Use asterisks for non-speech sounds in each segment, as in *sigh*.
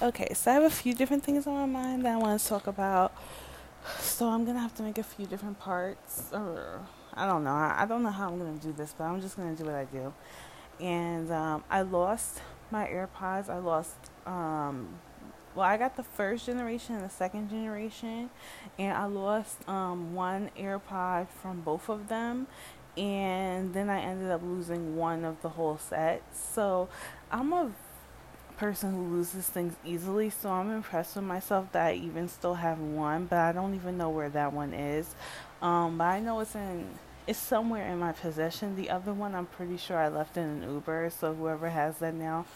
Okay, so I have a few different things on my mind that I want to talk about. So I'm gonna have to make a few different parts, or I don't know. I, I don't know how I'm gonna do this, but I'm just gonna do what I do. And um, I lost my AirPods. I lost. Um, well, I got the first generation and the second generation, and I lost um, one AirPod from both of them, and then I ended up losing one of the whole set. So I'm a person who loses things easily, so I'm impressed with myself that I even still have one, but I don't even know where that one is. Um, but I know it's in it's somewhere in my possession. The other one I'm pretty sure I left in an Uber, so whoever has that now,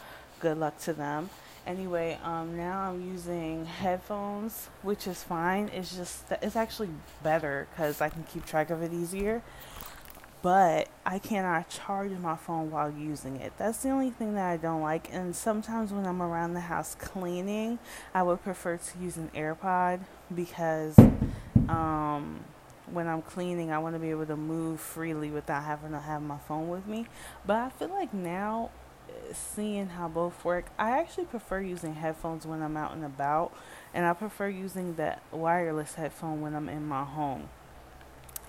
good luck to them. Anyway, um, now I'm using headphones, which is fine. It's just it's actually better because I can keep track of it easier but I cannot charge my phone while using it. That's the only thing that I don't like. And sometimes when I'm around the house cleaning, I would prefer to use an AirPod because um, when I'm cleaning, I want to be able to move freely without having to have my phone with me. But I feel like now, seeing how both work, I actually prefer using headphones when I'm out and about, and I prefer using the wireless headphone when I'm in my home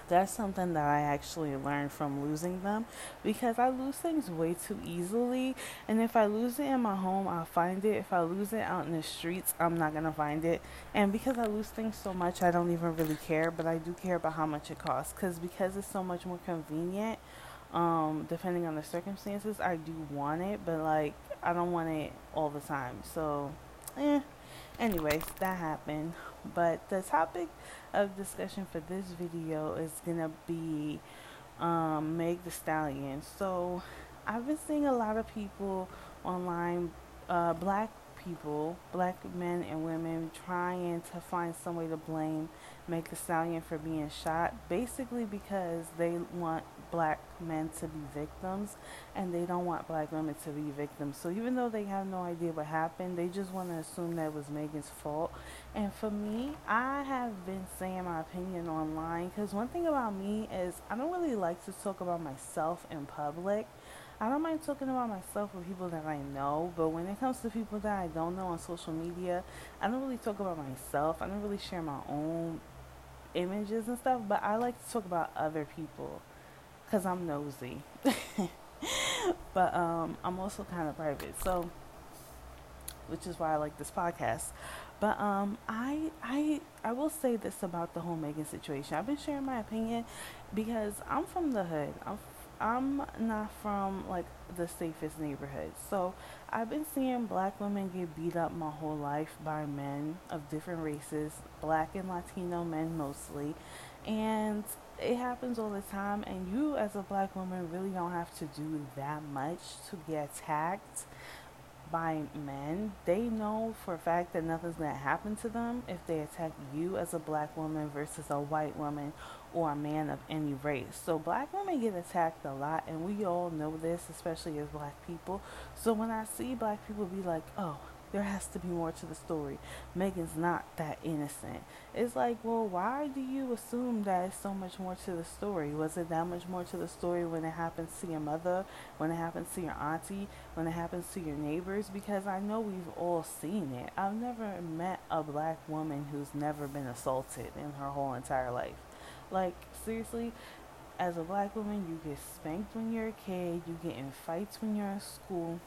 that's something that I actually learned from losing them because I lose things way too easily. And if I lose it in my home, I'll find it. If I lose it out in the streets, I'm not going to find it. And because I lose things so much, I don't even really care, but I do care about how much it costs cuz because it's so much more convenient um depending on the circumstances, I do want it, but like I don't want it all the time. So, eh anyways, that happened. But the topic of discussion for this video is gonna be um, Meg Thee Stallion. So I've been seeing a lot of people online, uh, black people, black men and women, trying to find some way to blame Meg Thee Stallion for being shot, basically because they want black men to be victims and they don't want black women to be victims. So even though they have no idea what happened, they just want to assume that was Megan's fault. And for me, I have been saying my opinion online because one thing about me is I don't really like to talk about myself in public. I don't mind talking about myself with people that I know, but when it comes to people that I don't know on social media, I don't really talk about myself. I don't really share my own images and stuff, but I like to talk about other people because I'm nosy. *laughs* but um, I'm also kind of private, so which is why I like this podcast. But um, I I I will say this about the whole Megan situation. I've been sharing my opinion because I'm from the hood. I'm I'm not from like the safest neighborhood. So I've been seeing black women get beat up my whole life by men of different races, black and Latino men mostly. And it happens all the time and you as a black woman really don't have to do that much to get attacked by men, they know for a fact that nothing's to happen to them if they attack you as a black woman versus a white woman or a man of any race. So black women get attacked a lot, and we all know this, especially as black people. So when I see black people be like, oh, there has to be more to the story. Megan's not that innocent. It's like, well, why do you assume that it's so much more to the story? Was it that much more to the story when it happens to your mother, when it happens to your auntie, when it happens to your neighbors? Because I know we've all seen it. I've never met a black woman who's never been assaulted in her whole entire life. Like, seriously, as a black woman, you get spanked when you're a kid, you get in fights when you're in school,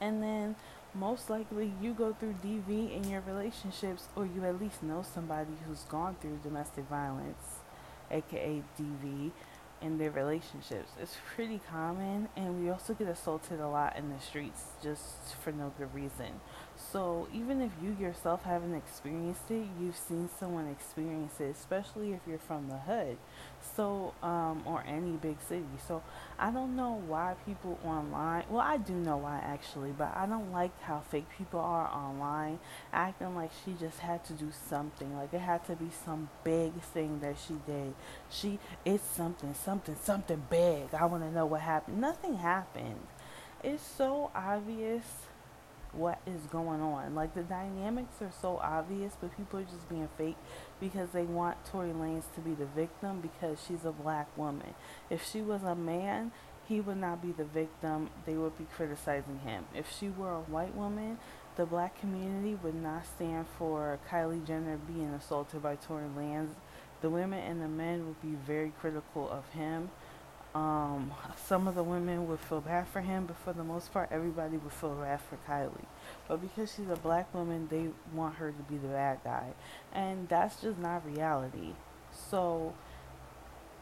and then most likely you go through DV in your relationships, or you at least know somebody who's gone through domestic violence, aka DV, in their relationships. It's pretty common, and we also get assaulted a lot in the streets just for no good reason. So even if you yourself haven't experienced it, you've seen someone experience it, especially if you're from the hood. So, um, or any big city. So I don't know why people online, well, I do know why actually, but I don't like how fake people are online, acting like she just had to do something. Like it had to be some big thing that she did. She, it's something, something, something big. I want to know what happened. Nothing happened. It's so obvious what is going on. Like the dynamics are so obvious, but people are just being fake because they want Tory Lanez to be the victim because she's a black woman. If she was a man, he would not be the victim. They would be criticizing him. If she were a white woman, the black community would not stand for Kylie Jenner being assaulted by Tory Lanez. The women and the men would be very critical of him. Um, some of the women would feel bad for him, but for the most part, everybody would feel bad for Kylie. But because she's a black woman, they want her to be the bad guy. And that's just not reality. So,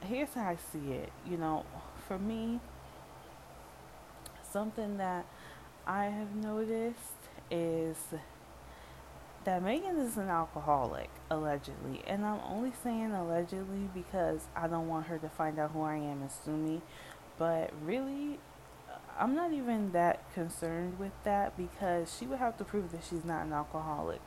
here's how I see it. You know, for me, something that I have noticed is that Megan is an alcoholic, allegedly. And I'm only saying allegedly because I don't want her to find out who I am and sue me. But really, I'm not even that concerned with that because she would have to prove that she's not an alcoholic.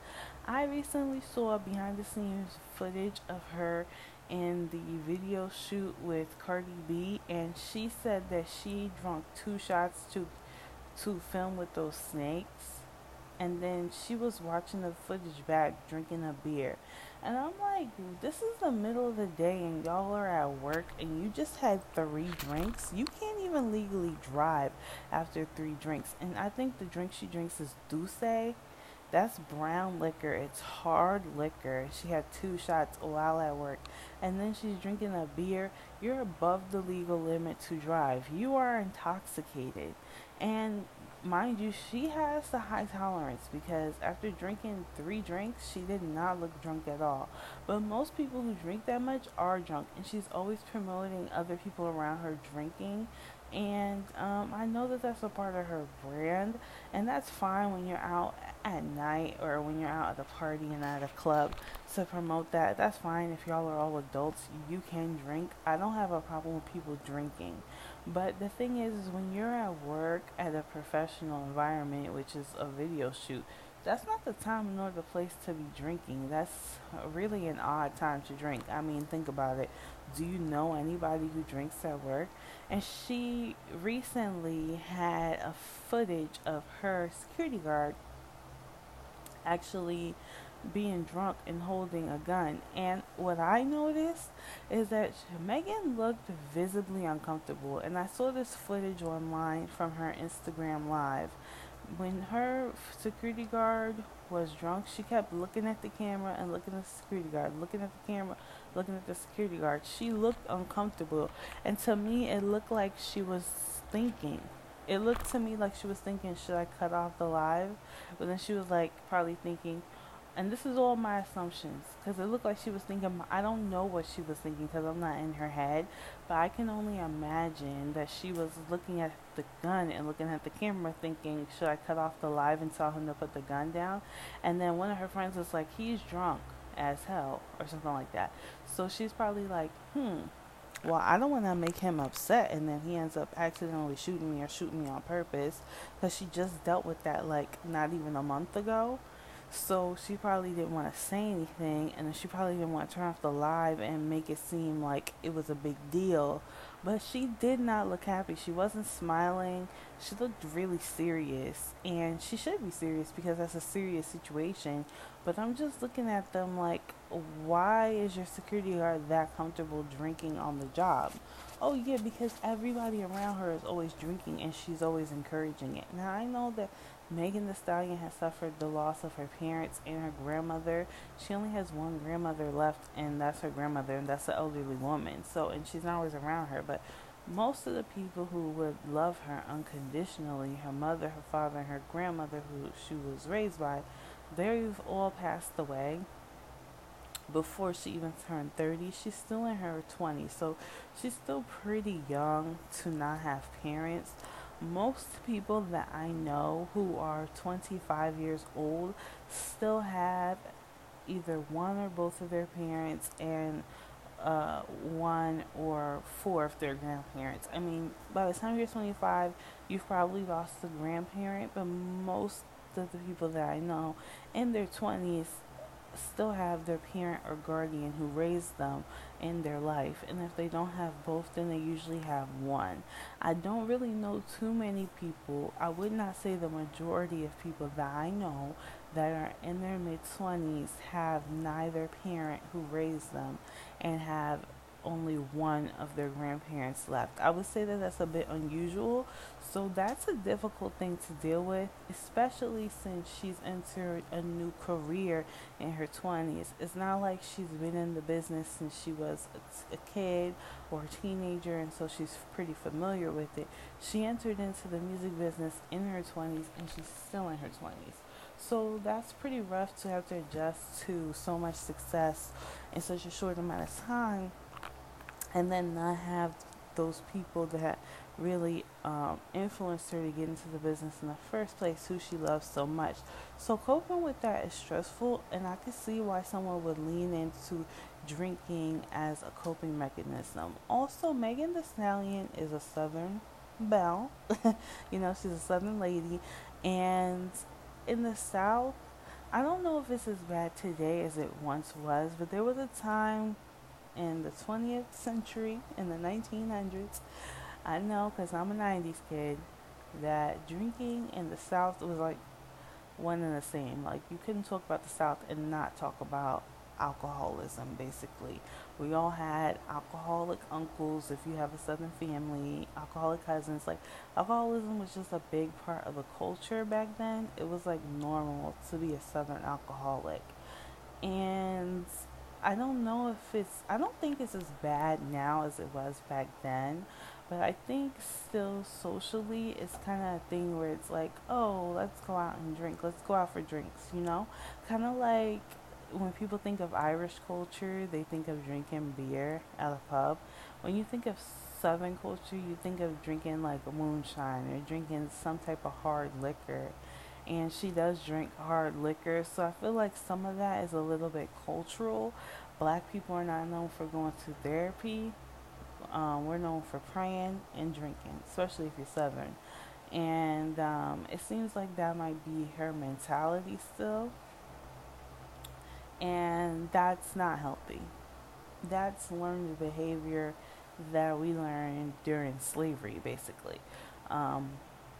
I recently saw behind the scenes footage of her in the video shoot with Cardi B, and she said that she drank two shots to to film with those snakes and then she was watching the footage back drinking a beer. And i'm like this is the middle of the day and y'all are at work and you just had three drinks? You can't even legally drive after three drinks. And i think the drink she drinks is douce. That's brown liquor. It's hard liquor. She had two shots while at work. And then she's drinking a beer. You're above the legal limit to drive. You are intoxicated. And mind you, she has a high tolerance because after drinking three drinks, she did not look drunk at all. But most people who drink that much are drunk, and she's always promoting other people around her drinking. And um, I know that that's a part of her brand, and that's fine when you're out at night or when you're out at a party and at a club to promote that. That's fine if y'all are all adults. You can drink. I don't have a problem with people drinking. But the thing is, is when you're at work at a professional environment, which is a video shoot, that's not the time nor the place to be drinking. That's really an odd time to drink. I mean, think about it. Do you know anybody who drinks at work? And she recently had a footage of her security guard actually being drunk and holding a gun. And what I noticed is that Megan looked visibly uncomfortable. And I saw this footage online from her Instagram live. When her security guard was drunk, she kept looking at the camera and looking at the security guard, looking at the camera, looking at the security guard. She looked uncomfortable. And to me, it looked like she was thinking. It looked to me like she was thinking, should I cut off the live? But then she was like, probably thinking, and this is all my assumptions because it looked like she was thinking i don't know what she was thinking because i'm not in her head. But i can only imagine that she was looking at the gun and looking at the camera thinking should i cut off the live and tell him to put the gun down? And then one of her friends was like he's drunk as hell or something like that. So she's probably like hmm well, I don't want to make him upset, and then he ends up accidentally shooting me or shooting me on purpose because she just dealt with that like not even a month ago. So she probably didn't want to say anything, and she probably didn't want to turn off the live and make it seem like it was a big deal. But she did not look happy. She wasn't smiling. She looked really serious, and she should be serious because that's a serious situation. But I'm just looking at them like, why is your security guard that comfortable drinking on the job? Oh, yeah, because everybody around her is always drinking and she's always encouraging it. Now, I know that Megan Thee Stallion has suffered the loss of her parents and her grandmother. She only has one grandmother left, and that's her grandmother, and that's an elderly woman. So, and she's not always around her. But most of the people who would love her unconditionally, her mother, her father, and her grandmother, who she was raised by, they've all passed away before she even turned 30. She's still in her 20s, so she's still pretty young to not have parents most people that I know who are 25 years old still have either one or both of their parents and uh, one or four of their grandparents. I mean, by the time you're 25, you've probably lost a grandparent, but most of the people that I know in their 20s still have their parent or guardian who raised them in their life. And if they don't have both, then they usually have one. I don't really know too many people. I would not say the majority of people that I know that are in their mid 20s have neither parent who raised them and have only one of their grandparents left. I would say that that's a bit unusual. So that's a difficult thing to deal with, especially since she's entered a new career in her 20s. It's not like she's been in the business since she was a, kid or a teenager, and so she's pretty familiar with it. She entered into the music business in her 20s, and she's still in her 20s. So that's pretty rough to have to adjust to so much success in such a short amount of time and then not have those people that really um, influenced her to get into the business in the first place, who she loves so much. So coping with that is stressful, and I can see why someone would lean into drinking as a coping mechanism. Also, Megan Thee Stallion is a Southern belle. *laughs* you know, she's a Southern lady, and in the South, I don't know if it's as bad today as it once was, but there was a time in the 20th century, in the 1900s, I know because I'm a 90s kid, that drinking in the South was like one and the same. Like, you couldn't talk about the South and not talk about alcoholism, basically. We all had alcoholic uncles, if you have a southern family, alcoholic cousins. Like, alcoholism was just a big part of the culture back then. It was like normal to be a southern alcoholic. And I don't know if it's, I don't think it's as bad now as it was back then. But I think still socially, it's kind of a thing where it's like, oh, let's go out and drink. Let's go out for drinks, you know? Kind of like when people think of Irish culture, they think of drinking beer at a pub. When you think of Southern culture, you think of drinking like moonshine or drinking some type of hard liquor. And she does drink hard liquor, so I feel like some of that is a little bit cultural. Black people are not known for going to therapy. Um, we're known for praying and drinking, especially if you're Southern. And um, it seems like that might be her mentality still and that's not healthy. That's learned behavior that we learned during slavery, basically. Um,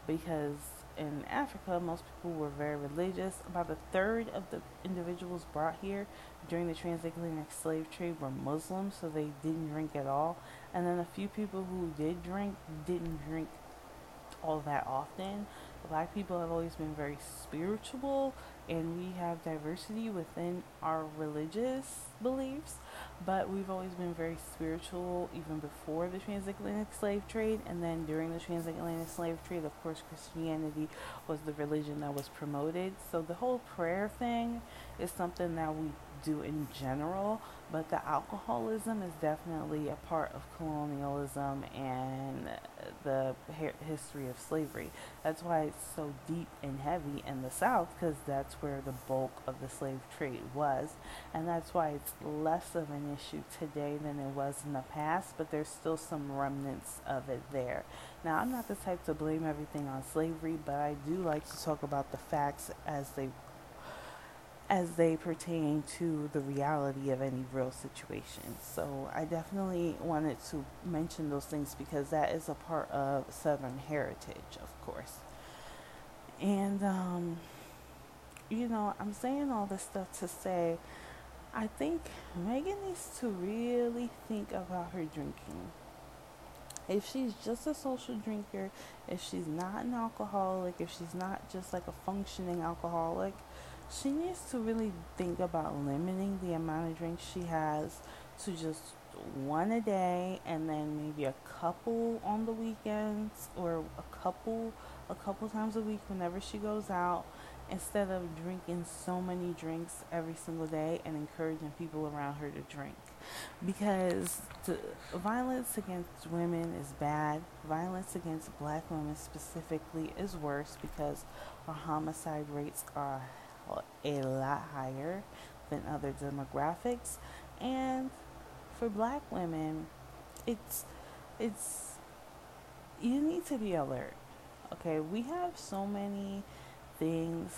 because in Africa, most people were very religious. About a third of the individuals brought here during the transatlantic slave trade were Muslims, so they didn't drink at all. And then a few people who did drink didn't drink all that often. Black people have always been very spiritual and we have diversity within our religious beliefs, but we've always been very spiritual even before the transatlantic slave trade. And then during the transatlantic slave trade, of course, Christianity was the religion that was promoted. So the whole prayer thing is something that we do in general, but the alcoholism is definitely a part of colonialism and the history of slavery. That's why it's so deep and heavy in the South because that's where the bulk of the slave trade was, and that's why it's less of an issue today than it was in the past, but there's still some remnants of it there. Now, I'm not the type to blame everything on slavery, but I do like to talk about the facts as they as they pertain to the reality of any real situation. So I definitely wanted to mention those things because that is a part of Southern heritage, of course. And, um, you know, I'm saying all this stuff to say I think Megan needs to really think about her drinking. If she's just a social drinker, if she's not an alcoholic, if she's not just like a functioning alcoholic, she needs to really think about limiting the amount of drinks she has to just one a day and then maybe a couple on the weekends or a couple a couple times a week whenever she goes out instead of drinking so many drinks every single day and encouraging people around her to drink. Because the, violence against women is bad. Violence against black women specifically is worse because our homicide rates are a lot higher than other demographics. And for black women, it's it's you need to be alert. Okay, we have so many things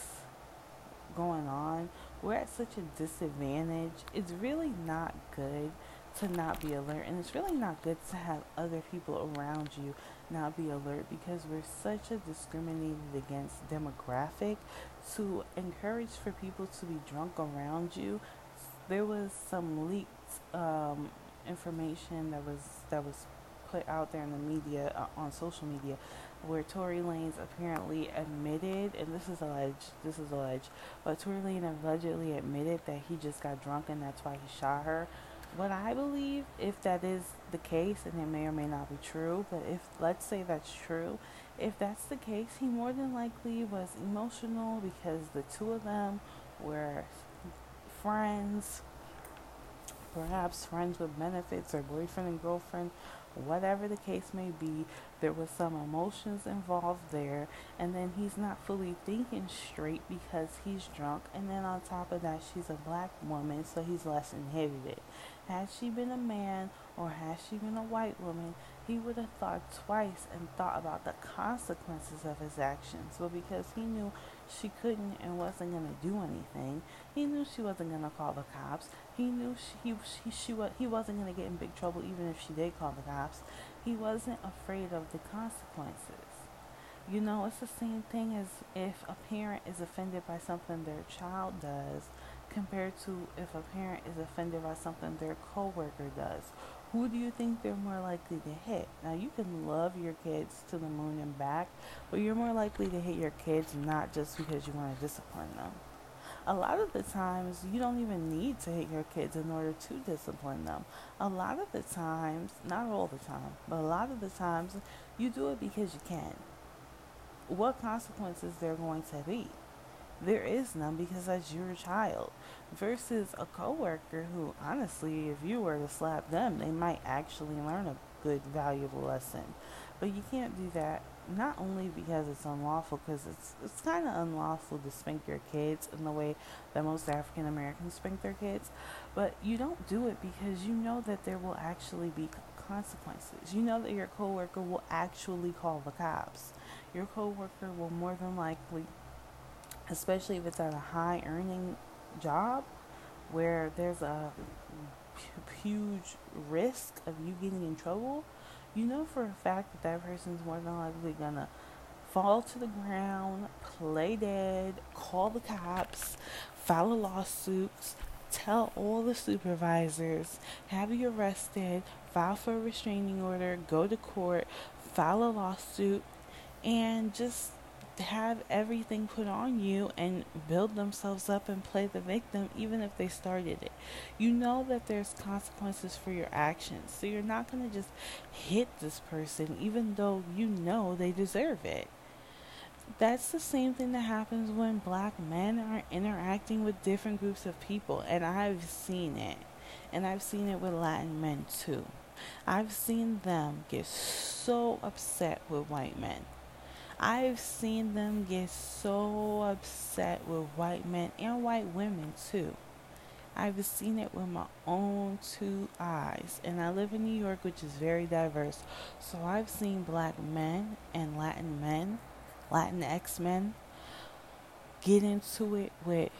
going on. We're at such a disadvantage. It's really not good to not be alert, and it's really not good to have other people around you not be alert because we're such a discriminated against demographic to encourage for people to be drunk around you. There was some leaked um, information that was that was put out there in the media uh, on social media where Tory Lanez apparently admitted, and this is alleged, this is alleged, but Tory Lanez allegedly admitted that he just got drunk and that's why he shot her. What I believe, if that is the case, and it may or may not be true, but if let's say that's true, if that's the case, he more than likely was emotional because the two of them were friends, perhaps friends with benefits or boyfriend and girlfriend whatever the case may be, there was some emotions involved there, and then he's not fully thinking straight because he's drunk, and then on top of that, she's a black woman, so he's less inhibited. Had she been a man or had she been a white woman, he would have thought twice and thought about the consequences of his actions. But because he knew she couldn't and wasn't going to do anything, he knew she wasn't going to call the cops. He knew she, he, she, she, he wasn't going to get in big trouble even if she did call the cops. He wasn't afraid of the consequences. You know, it's the same thing as if a parent is offended by something their child does compared to if a parent is offended by something their coworker does who do you think they're more likely to hit? Now, you can love your kids to the moon and back, but you're more likely to hit your kids not just because you want to discipline them. A lot of the times, you don't even need to hit your kids in order to discipline them. A lot of the times, not all the time, but a lot of the times, you do it because you can. What consequences there going to be? There is none because that's your child. Versus a coworker who, honestly, if you were to slap them, they might actually learn a good, valuable lesson. But you can't do that not only because it's unlawful, because it's it's kind of unlawful to spank your kids in the way that most African Americans spank their kids, but you don't do it because you know that there will actually be consequences. You know that your coworker will actually call the cops. Your coworker will more than likely especially if it's at a high earning job where there's a huge risk of you getting in trouble, you know for a fact that that person's more than likely gonna fall to the ground, play dead, call the cops, file a lawsuit, tell all the supervisors, have you arrested, file for a restraining order, go to court, file a lawsuit, and just have everything put on you and build themselves up and play the victim even if they started it. You know that there's consequences for your actions. So you're not going to just hit this person even though you know they deserve it. That's the same thing that happens when black men are interacting with different groups of people and I've seen it. And I've seen it with Latin men too. I've seen them get so upset with white men I've seen them get so upset with white men and white women too. I've seen it with my own two eyes. And I live in New York, which is very diverse. So I've seen black men and Latin men, Latin X men, get into it with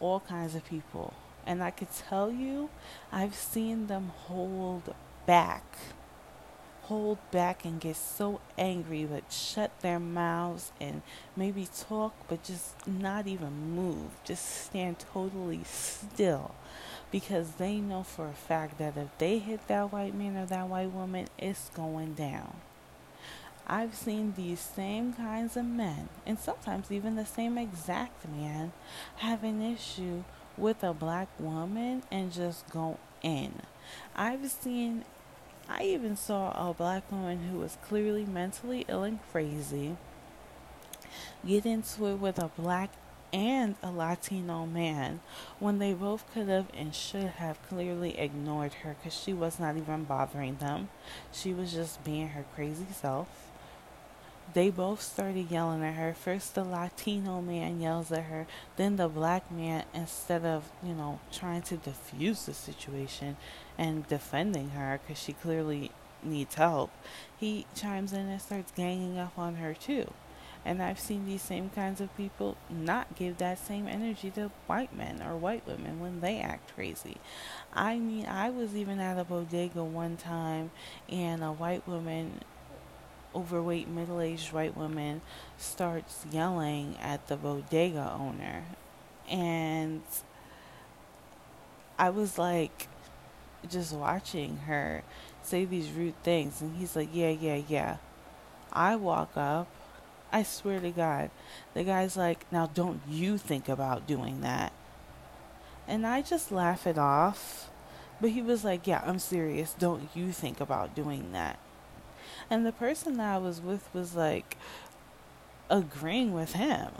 all kinds of people. And I could tell you, I've seen them hold back hold back and get so angry but shut their mouths and maybe talk but just not even move. Just stand totally still. Because they know for a fact that if they hit that white man or that white woman it's going down. I've seen these same kinds of men, and sometimes even the same exact man, have an issue with a black woman and just go in. I've seen I even saw a black woman who was clearly mentally ill and crazy get into it with a black and a Latino man when they both could have and should have clearly ignored her because she was not even bothering them. She was just being her crazy self. They both started yelling at her. First, the Latino man yells at her, then the black man, instead of, you know, trying to diffuse the situation and defending her because she clearly needs help, he chimes in and starts ganging up on her, too. And I've seen these same kinds of people not give that same energy to white men or white women when they act crazy. I mean, I was even at a bodega one time and a white woman overweight middle aged white woman starts yelling at the bodega owner. And I was like, just watching her say these rude things. And he's like, yeah, yeah, yeah. I walk up. I swear to God. The guy's like, now don't you think about doing that. And I just laugh it off. But he was like, yeah, I'm serious. Don't you think about doing that. And the person that I was with was like agreeing with him.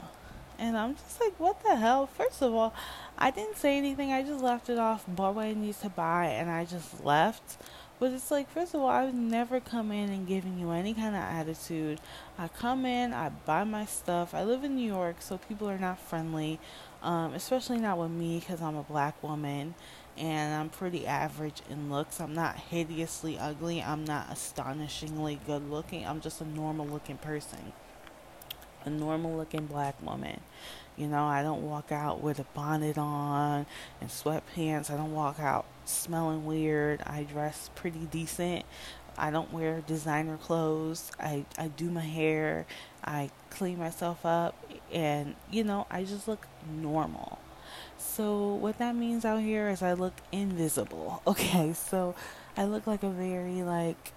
And I'm just like, what the hell? First of all, I didn't say anything. I just left it off, bought what I needed to buy, and I just left. But it's like, first of all, I would never come in and giving you any kind of attitude. I come in, I buy my stuff. I live in New York, so people are not friendly, um, especially not with me because I'm a black woman and I'm pretty average in looks. I'm not hideously ugly. I'm not astonishingly good looking. I'm just a normal looking person, a normal looking black woman. You know, I don't walk out with a bonnet on and sweatpants. I don't walk out smelling weird. I dress pretty decent. I don't wear designer clothes. I, I do my hair. I clean myself up. And, you know, I just look normal. So, what that means out here is I look invisible. *laughs* Okay, so I look like a very, like,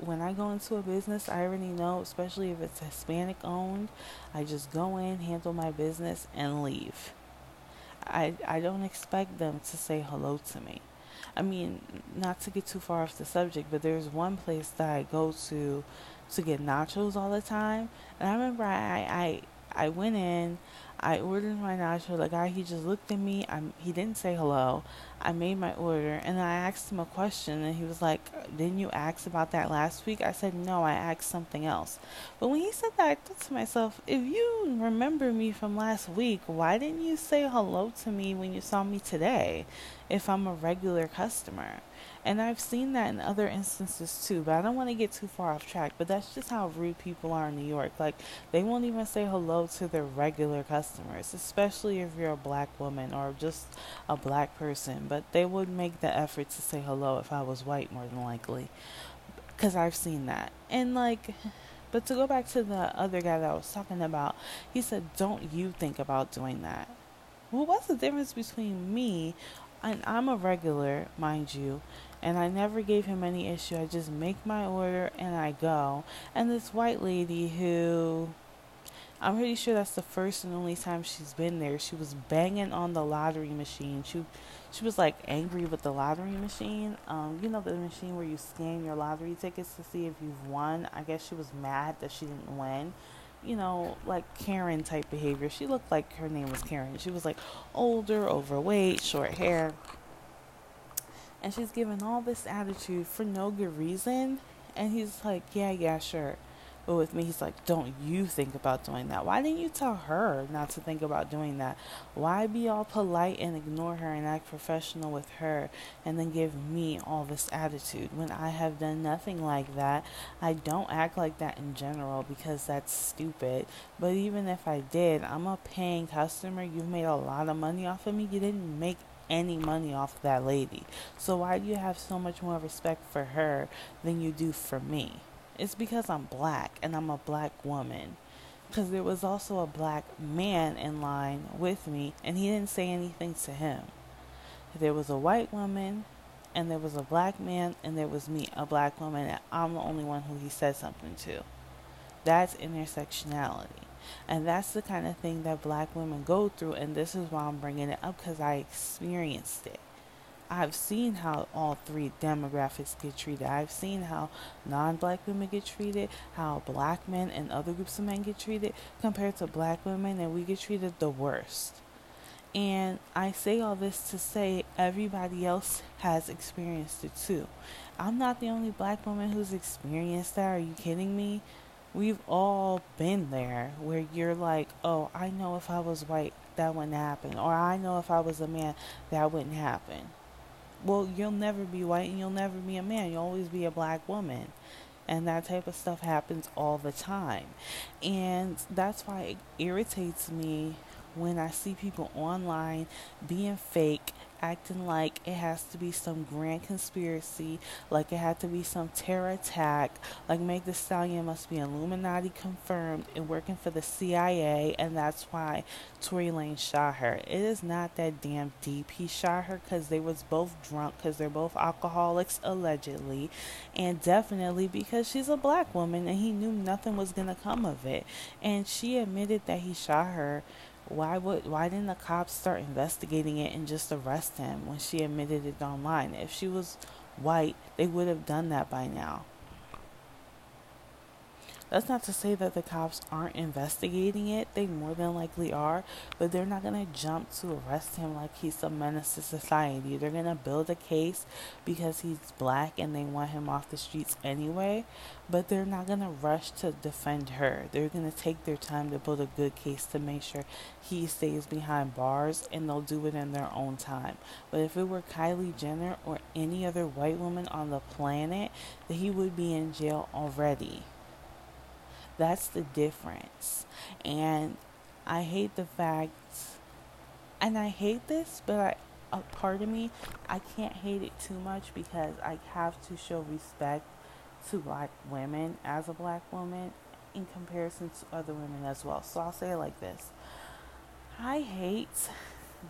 when I go into a business, I already know, especially if it's Hispanic owned, I just go in, handle my business, and leave. I, I don't expect them to say hello to me. I mean, not to get too far off the subject, but there's one place that I go to to get nachos all the time. And I remember I, I, I went in, I ordered my nacho. The guy, he just looked at me. I, he didn't say hello. I made my order and I asked him a question and he was like, Didn't you ask about that last week? I said, No, I asked something else. But when he said that, I thought to myself, If you remember me from last week, why didn't you say hello to me when you saw me today if I'm a regular customer? And I've seen that in other instances too, but I don't want to get too far off track. But that's just how rude people are in New York. Like, they won't even say hello to their regular customers, especially if you're a black woman or just a black person. But they would make the effort to say hello if I was white, more than likely. Because I've seen that. And, like, but to go back to the other guy that I was talking about, he said, Don't you think about doing that? Well, what's the difference between me and I'm a regular, mind you, and I never gave him any issue. I just make my order and I go. And this white lady who I'm pretty sure that's the first and only time she's been there. She was banging on the lottery machine. She she was like angry with the lottery machine. Um, you know the machine where you scan your lottery tickets to see if you've won. I guess she was mad that she didn't win. You know, like Karen type behavior. She looked like her name was Karen. She was like older, overweight, short hair and she's giving all this attitude for no good reason. And he's like, yeah, yeah, sure. But with me, he's like, don't you think about doing that? Why didn't you tell her not to think about doing that? Why be all polite and ignore her and act professional with her and then give me all this attitude when I have done nothing like that? I don't act like that in general because that's stupid. But even if I did, I'm a paying customer. You've made a lot of money off of me. You didn't make any money off that lady. So why do you have so much more respect for her than you do for me? It's because I'm black and I'm a black woman. Because there was also a black man in line with me and he didn't say anything to him. There was a white woman and there was a black man and there was me, a black woman, and I'm the only one who he said something to. That's intersectionality. And that's the kind of thing that black women go through. And this is why I'm bringing it up because I experienced it. I've seen how all three demographics get treated. I've seen how non black women get treated, how black men and other groups of men get treated compared to black women, and we get treated the worst. And I say all this to say everybody else has experienced it too. I'm not the only black woman who's experienced that. Are you kidding me? We've all been there where you're like, oh, I know if I was white, that wouldn't happen. Or I know if I was a man, that wouldn't happen. Well, you'll never be white and you'll never be a man. You'll always be a black woman. And that type of stuff happens all the time. And that's why it irritates me when I see people online being fake acting like it has to be some grand conspiracy, like it had to be some terror attack, like Meg Thee Stallion must be Illuminati confirmed and working for the CIA, and that's why Tory Lanez shot her. It is not that damn deep. He shot her because they was both drunk, because they're both alcoholics allegedly, and definitely because she's a black woman and he knew nothing was gonna come of it. And she admitted that he shot her why would why didn't the cops start investigating it and just arrest him when she admitted it online? If she was white, they would have done that by now. That's not to say that the cops aren't investigating it. They more than likely are, but they're not going to jump to arrest him like he's a menace to society. They're going to build a case because he's black and they want him off the streets anyway, but they're not going to rush to defend her. They're going to take their time to build a good case to make sure he stays behind bars and they'll do it in their own time. But if it were Kylie Jenner or any other white woman on the planet, he would be in jail already. That's the difference. And I hate the fact, and I hate this, but I, a part of me, I can't hate it too much because I have to show respect to black women as a black woman in comparison to other women as well. So I'll say it like this I hate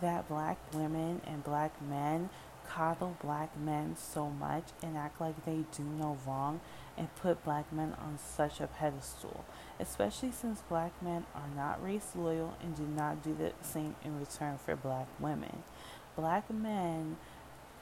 that black women and black men coddle black men so much and act like they do no wrong and put black men on such a pedestal, especially since black men are not race loyal and do not do the same in return for black women. Black men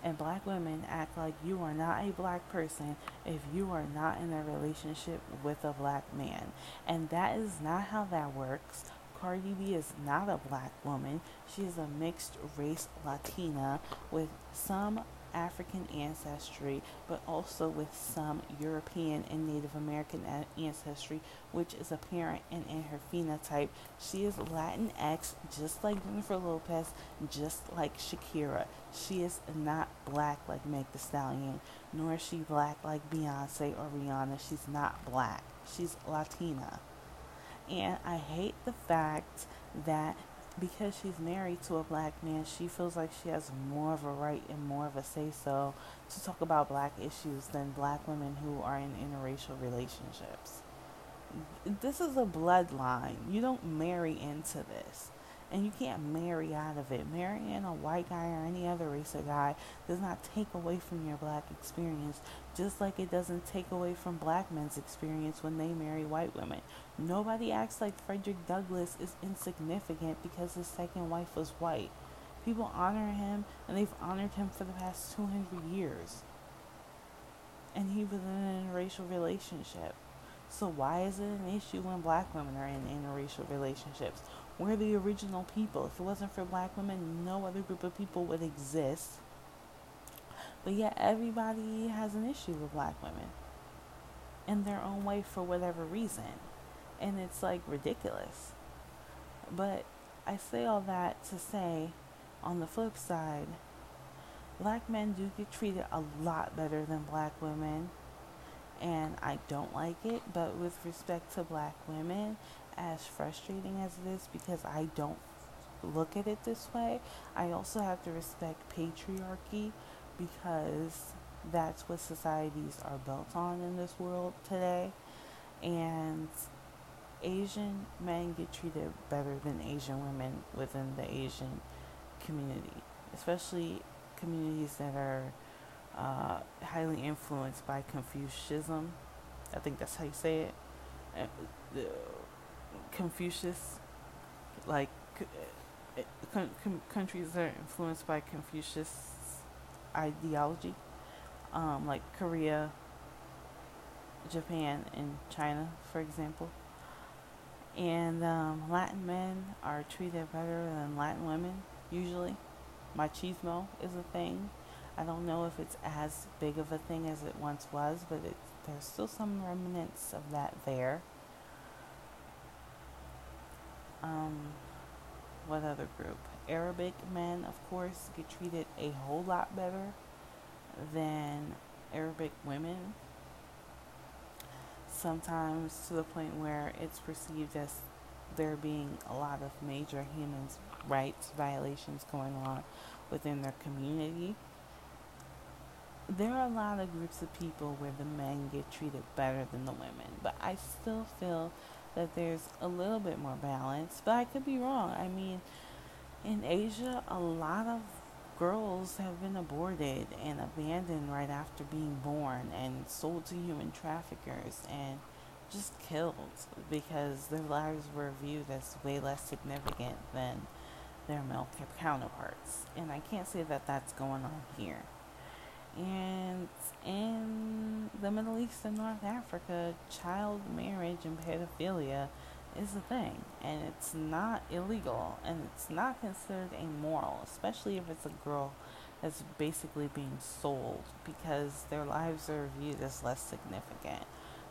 and black women act like you are not a black person if you are not in a relationship with a black man. And that is not how that works. Cardi B is not a black woman. She is a mixed race Latina with some African ancestry, but also with some European and Native American ancestry, which is apparent in, in her phenotype. She is Latinx, just like Jennifer Lopez, just like Shakira. She is not black like Meg Thee Stallion, nor is she black like Beyonce or Rihanna. She's not black. She's Latina. And I hate the fact that because she's married to a black man, she feels like she has more of a right and more of a say so to talk about black issues than black women who are in interracial relationships. This is a bloodline. You don't marry into this and you can't marry out of it. Marrying a white guy or any other race of guy does not take away from your black experience, just like it doesn't take away from black men's experience when they marry white women. Nobody acts like Frederick Douglass is insignificant because his second wife was white. People honor him, and they've honored him for the past 200 years. And he was in an interracial relationship. So why is it an issue when black women are in interracial relationships? We're the original people. If it wasn't for black women, no other group of people would exist. But yet, everybody has an issue with black women in their own way for whatever reason. And it's like ridiculous. But I say all that to say, on the flip side, black men do get treated a lot better than black women. And I don't like it, but with respect to black women, as frustrating as it is because I don't look at it this way, I also have to respect patriarchy because that's what societies are built on in this world today. And Asian men get treated better than Asian women within the Asian community, especially communities that are uh, highly influenced by Confucianism. I think that's how you say it. Uh, Confucius, like uh, countries that are influenced by Confucius ideology, um, like Korea, Japan, and China, for example. And um, Latin men are treated better than Latin women, usually. Machismo is a thing. I don't know if it's as big of a thing as it once was, but it, there's still some remnants of that there. Um, what other group? Arabic men, of course, get treated a whole lot better than Arabic women. Sometimes to the point where it's perceived as there being a lot of major human rights violations going on within their community, there are a lot of groups of people where the men get treated better than the women. But I still feel that there's a little bit more balance. But I could be wrong. I mean, in Asia, a lot of girls have been aborted and abandoned right after being born and sold to human traffickers and just killed because their lives were viewed as way less significant than their male counterparts. And I can't say that that's going on here. And in the Middle East and North Africa, child marriage and pedophilia is a thing. And it's not illegal. And it's not considered immoral, especially if it's a girl that's basically being sold because their lives are viewed as less significant.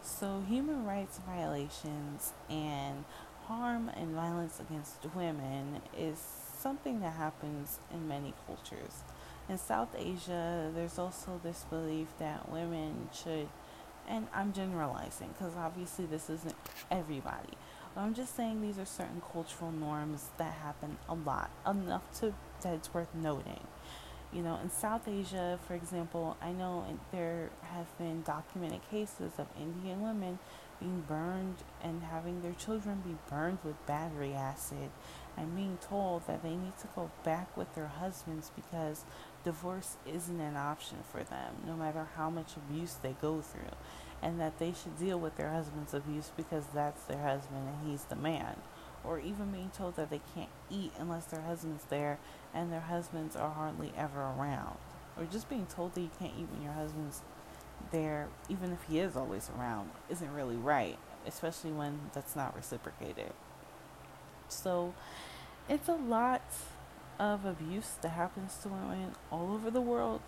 So, human rights violations and harm and violence against women is something that happens in many cultures. In South Asia, there's also this belief that women should, and I'm generalizing because obviously this isn't everybody, but I'm just saying these are certain cultural norms that happen a lot, enough to that it's worth noting. You know, in South Asia, for example, I know there have been documented cases of Indian women being burned and having their children be burned with battery acid and being told that they need to go back with their husbands because divorce isn't an option for them, no matter how much abuse they go through, and that they should deal with their husband's abuse because that's their husband and he's the man. Or even being told that they can't eat unless their husband's there and their husbands are hardly ever around. Or just being told that you can't eat when your husband's there, even if he is always around, isn't really right, especially when that's not reciprocated. So it's a lot of abuse that happens to women all over the world.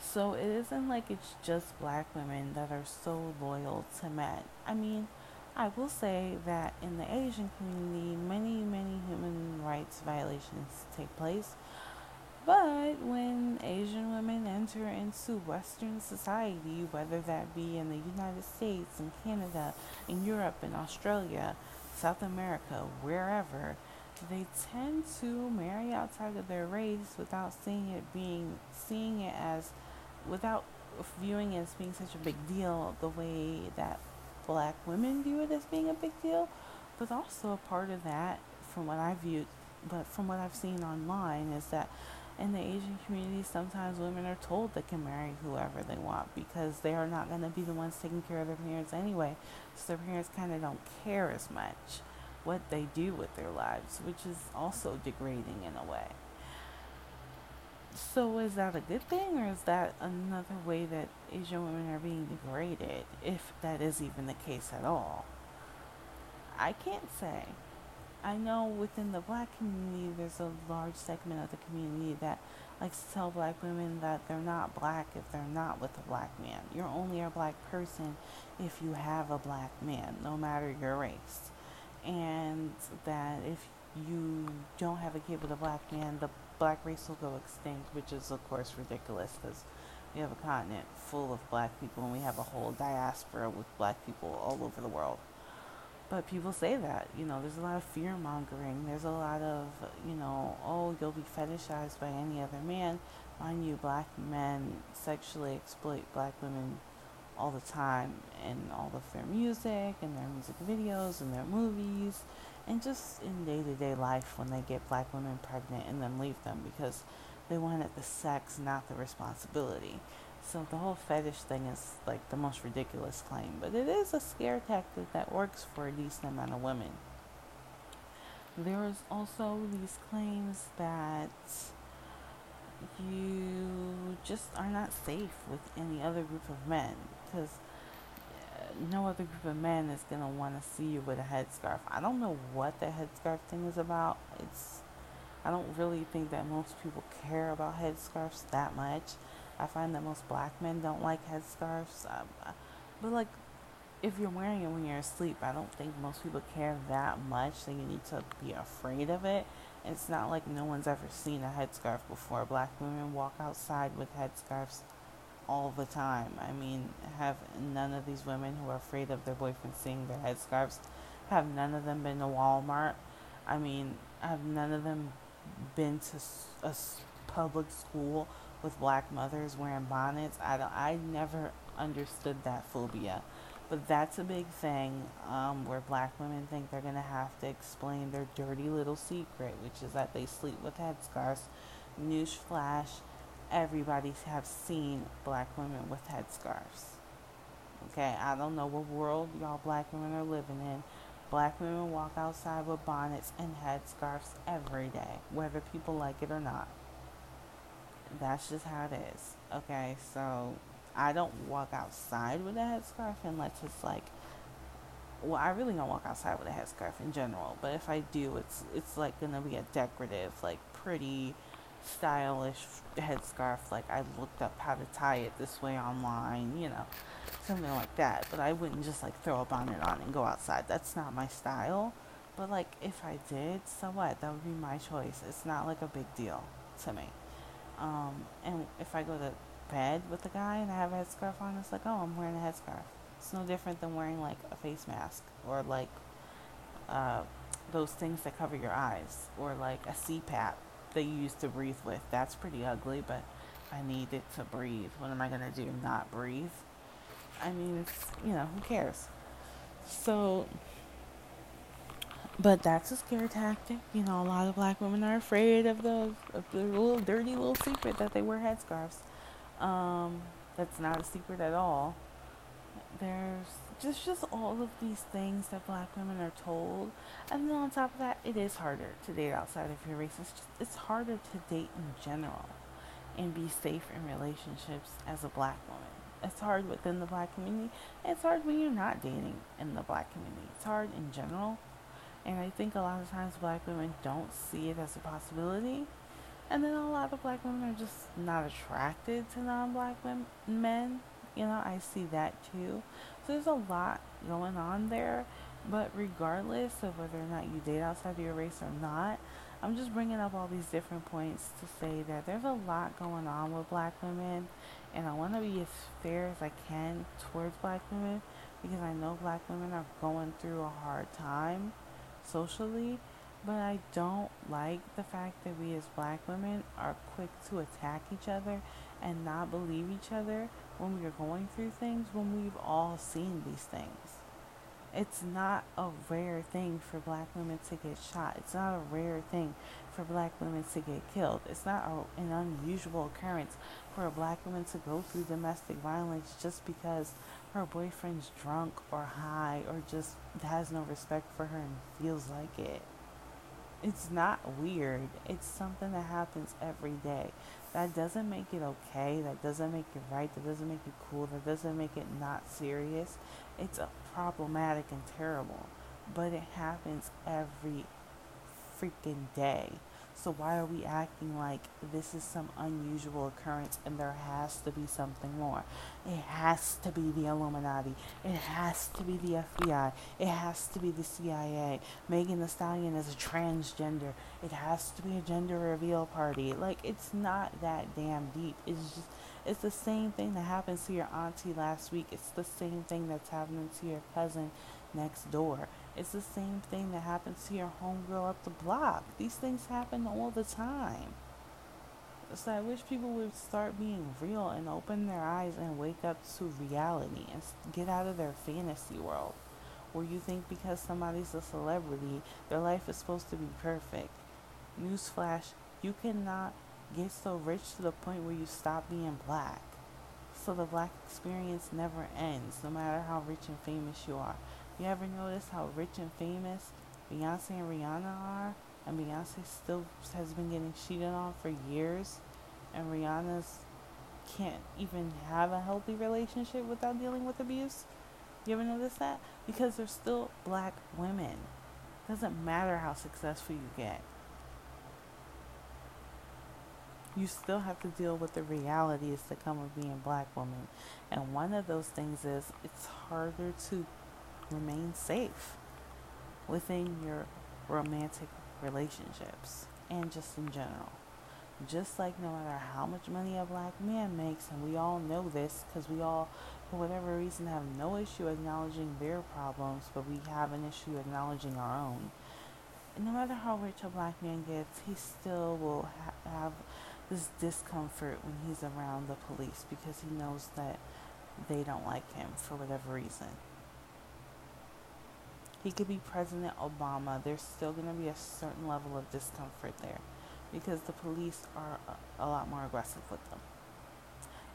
So it isn't like it's just black women that are so loyal to men. I mean, I will say that in the Asian community, many, many human rights violations take place. But when Asian women enter into Western society, whether that be in the United States and Canada, in Europe in Australia, South America, wherever, they tend to marry outside of their race without seeing it being seeing it as without viewing it as being such a big deal the way that black women view it as being a big deal. But also a part of that from what I viewed but from what I've seen online is that in the Asian community sometimes women are told they can marry whoever they want because they are not going to be the ones taking care of their parents anyway. So their parents kind of don't care as much what they do with their lives, which is also degrading in a way. So, is that a good thing, or is that another way that Asian women are being degraded, if that is even the case at all? I can't say. I know within the black community, there's a large segment of the community that likes to tell black women that they're not black if they're not with a black man. You're only a black person if you have a black man, no matter your race and that if you don't have a kid with a black man, the black race will go extinct, which is, of course, ridiculous because we have a continent full of black people and we have a whole diaspora with black people all over the world. But people say that, you know, there's a lot of fear mongering. There's a lot of, you know, oh, you'll be fetishized by any other man. Mind you, black men sexually exploit black women all the time in all of their music and their music videos and their movies and just in day to day life when they get black women pregnant and then leave them because they wanted the sex, not the responsibility. So the whole fetish thing is like the most ridiculous claim, but it is a scare tactic that works for a decent amount of women. There is also these claims that you just are not safe with any other group of men because uh, no other group of men is going to want to see you with a headscarf. I don't know what the headscarf thing is about. It's I don't really think that most people care about headscarves that much. I find that most black men don't like headscarves. Um, but like if you're wearing it when you're asleep, I don't think most people care that much that you need to be afraid of it. It's not like no one's ever seen a headscarf before. Black women walk outside with headscarves all the time. I mean, have none of these women who are afraid of their boyfriends seeing their headscarves Have none of them been to Walmart? I mean, have none of them been to a public school with black mothers wearing bonnets? I don't. I never understood that phobia, but that's a big thing um, where black women think they're gonna have to explain their dirty little secret, which is that they sleep with headscarves. Newsflash: Everybody have seen black women with headscarves. Okay, I don't know what world y'all black women are living in. Black women walk outside with bonnets and headscarves every day, whether people like it or not. That's just how it is. Okay, so I don't walk outside with a headscarf unless it's like well, I really don't walk outside with a headscarf in general, but if I do, it's it's like gonna be a decorative, like pretty stylish headscarf. Like I looked up how to tie it this way online, you know, something like that. But I wouldn't just like throw a bonnet on and go outside. That's not my style. But like if I did, so what? That would be my choice. It's not like a big deal to me. Um, and if I go to bed with a guy and I have a headscarf on, it's like, oh, I'm wearing a headscarf. It's no different than wearing like a face mask or like uh, those things that cover your eyes or like a CPAP you use to breathe with. That's pretty ugly, but I need it to breathe. What am I going to do? Not breathe? I mean, it's, you know, who cares? So, but that's a scare tactic. You know, a lot of black women are afraid of the, of the little dirty little secret that they wear headscarves. Um, that's not a secret at all. There's just just all of these things that black women are told, and then on top of that, it is harder to date outside of your race. It's just it's harder to date in general, and be safe in relationships as a black woman. It's hard within the black community. It's hard when you're not dating in the black community. It's hard in general, and I think a lot of times black women don't see it as a possibility and then a lot of black women are just not attracted to non-black women, men. You know, I see that too. So there's a lot going on there. But regardless of whether or not you date outside of your race or not, I'm just bringing up all these different points to say that there's a lot going on with black women. And I want to be as fair as I can towards black women because I know black women are going through a hard time socially but I don't like the fact that we as black women are quick to attack each other and not believe each other when we are going through things when we've all seen these things. It's not a rare thing for black women to get shot. It's not a rare thing for black women to get killed. It's not a, an unusual occurrence for a black woman to go through domestic violence just because her boyfriend's drunk or high or just has no respect for her and feels like it it's not weird. It's something that happens every day. That doesn't make it okay. That doesn't make it right. That doesn't make it cool. That doesn't make it not serious. It's problematic and terrible. But it happens every freaking day. So why are we acting like this is some unusual occurrence and there has to be something more? It has to be the Illuminati. It has to be the FBI. It has to be the CIA. Megan Thee Stallion is a transgender. It has to be a gender reveal party. Like it's not that damn deep. It's just it's the same thing that happens to your auntie last week. It's the same thing that's happening to your cousin next door. It's the same thing that happens to your homegirl up the block. These things happen all the time. So I wish people would start being real and open their eyes and wake up to reality and get out of their fantasy world where you think because somebody's a celebrity, their life is supposed to be perfect. Newsflash, you cannot get so rich to the point where you stop being black. So the black experience never ends, no matter how rich and famous you are. You ever notice how rich and famous Beyonce and Rihanna are? And Beyonce still has been getting cheated on for years. And Rihanna's can't even have a healthy relationship without dealing with abuse. You ever notice that? Because they're still black women. Doesn't matter how successful you get. You still have to deal with the realities that come with being black woman. And one of those things is it's harder to remain safe within your romantic relationships and just in general. Just like no matter how much money a black man makes, and we all know this because we all for whatever reason, have no issue acknowledging their problems, but we have an issue acknowledging our own. And no matter how rich a black man gets, he still will ha- have this discomfort when he's around the police because he knows that they don't like him for whatever reason. He could be President Obama, there's still going to be a certain level of discomfort there because the police are a, lot more aggressive with them.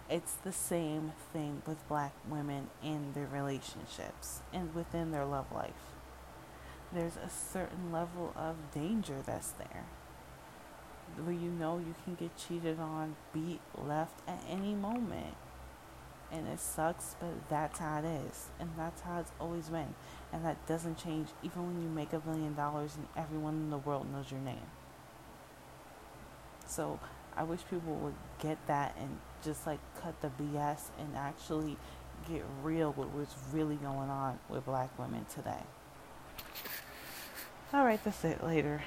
It's the same thing with black women in their relationships and within their love life. There's a certain level of danger that's there. Where you know you can get cheated on, beat, left at any moment. And it sucks, but that's how it is. And that's how it's always been. And that doesn't change even when you make a million dollars and everyone in the world knows your name. So I wish people would get that and just like cut the BS and actually get real with what's really going on with black women today. Alright, that's it. Later.